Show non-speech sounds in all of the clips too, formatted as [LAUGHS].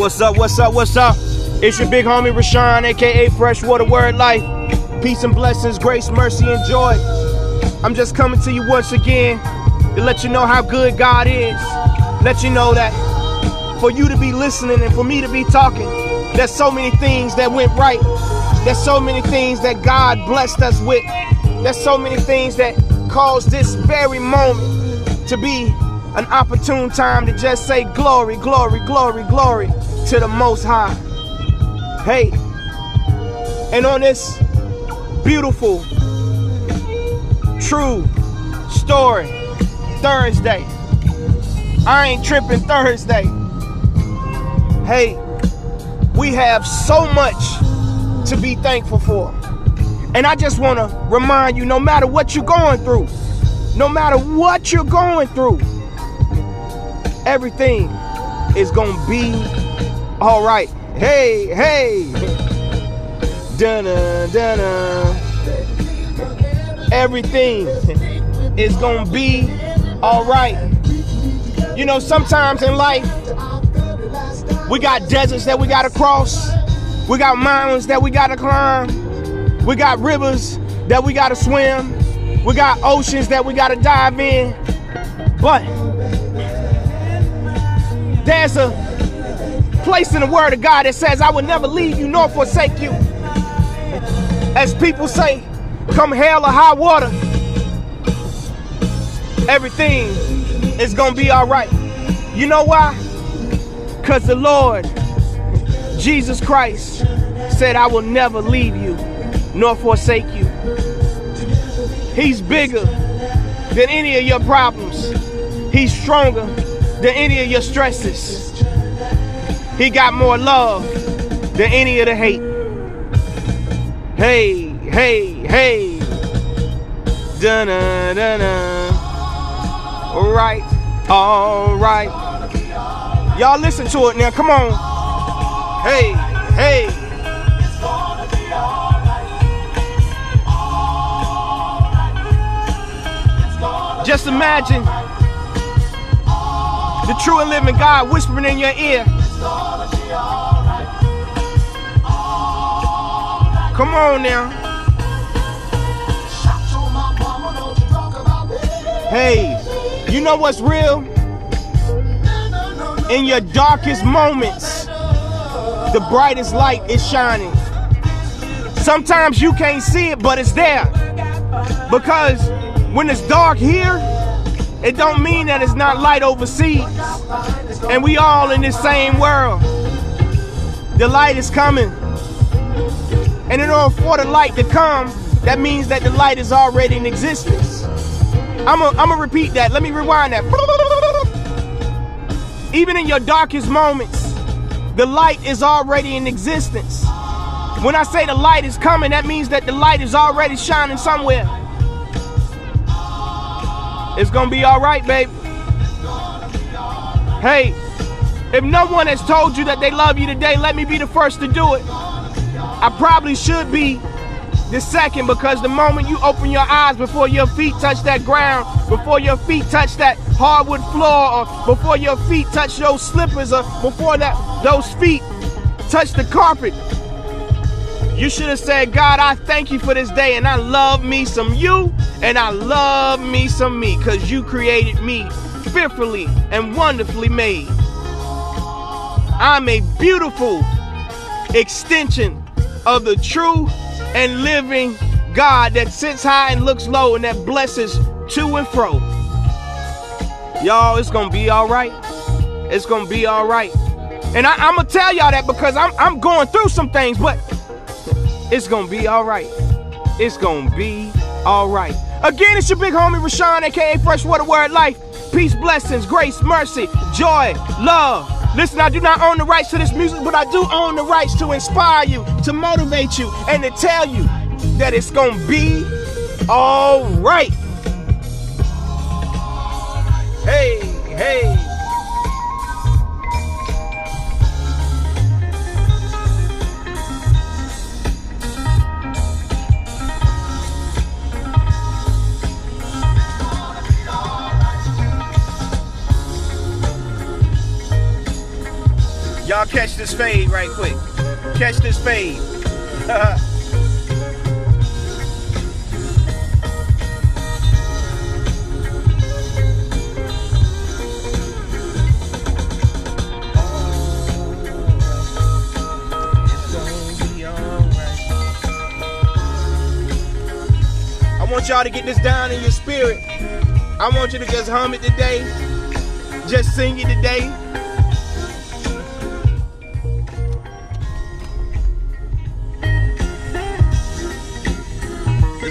What's up? What's up? What's up? It's your big homie Rashawn, aka Freshwater Word Life. Peace and blessings, grace, mercy, and joy. I'm just coming to you once again to let you know how good God is. Let you know that for you to be listening and for me to be talking, there's so many things that went right. There's so many things that God blessed us with. There's so many things that caused this very moment to be an opportune time to just say glory, glory, glory, glory to the Most High. Hey, and on this beautiful, true story, Thursday, I ain't tripping Thursday. Hey, we have so much to be thankful for. And I just want to remind you no matter what you're going through, no matter what you're going through, everything is to be all right. Hey, hey. Dun-dun, dun-dun. Everything is to be all right. You know, sometimes in life, we got deserts that we got to cross. We got mountains that we got to climb. We got rivers that we got to swim. We got oceans that we got to dive in. But there's a place in the Word of God that says, I will never leave you nor forsake you. As people say, come hell or high water, everything is going to be all right. You know why? Because the Lord, Jesus Christ, said, I will never leave you nor forsake you. He's bigger than any of your problems. He's stronger than any of your stresses. He got more love than any of the hate. Hey, hey, hey. Dun dun dun dun. All right, all right. Y'all listen to it now. Come on. Hey, hey. Just imagine the true and living God whispering in your ear. Come on now. Hey, you know what's real? In your darkest moments, the brightest light is shining. Sometimes you can't see it, but it's there. Because when it's dark here, it don't mean that it's not light overseas. And we all in this same world. The light is coming. And in order for the light to come, that means that the light is already in existence. I'm gonna repeat that. Let me rewind that. Even in your darkest moments, the light is already in existence. When I say the light is coming, that means that the light is already shining somewhere. It's gonna be all right, babe. Hey, if no one has told you that they love you today, let me be the first to do it. I probably should be the second because the moment you open your eyes before your feet touch that ground, before your feet touch that hardwood floor, or before your feet touch those slippers, or before that those feet touch the carpet, you should have said, God, I thank you for this day, and I love me some you, and I love me some me, because you created me fearfully and wonderfully made. I'm a beautiful extension of the true and living God that sits high and looks low and that blesses to and fro. Y'all, it's gonna be all right. It's gonna be all right. And I, am gonna tell y'all that because I'm, I'm going through some things, but it's gonna be all right. It's gonna be all right. Again, it's your big homie Rashawn, aka Freshwater Word Life. Peace, blessings, grace, mercy, joy, love. Listen, I do not own the rights to this music, but I do own the rights to inspire you, to motivate you, and to tell you that it's gonna be all right. Hey, hey. Y'all catch this fade right quick. Catch this fade. [LAUGHS] I want y'all to get this down in your spirit. I want you to just hum it today. Just sing it today.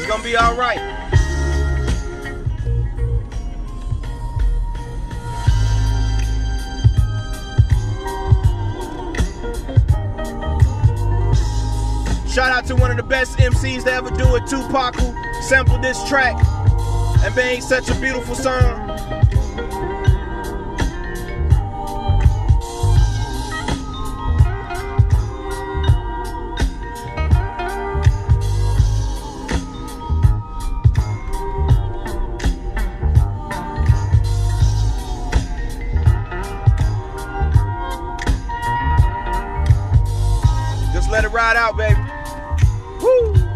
Gonna be all right. Shout out to one of the best MCs to ever do it, Tupac, who sampled this track and made such a beautiful song. Baby. Woo!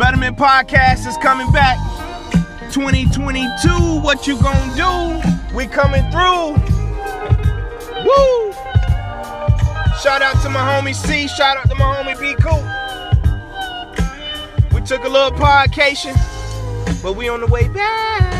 Betterment Podcast is coming back. 2022, what you gonna do? We coming through. Woo! Shout out to my homie C. Shout out to my homie B Cool. We took a little podcation, but we on the way back.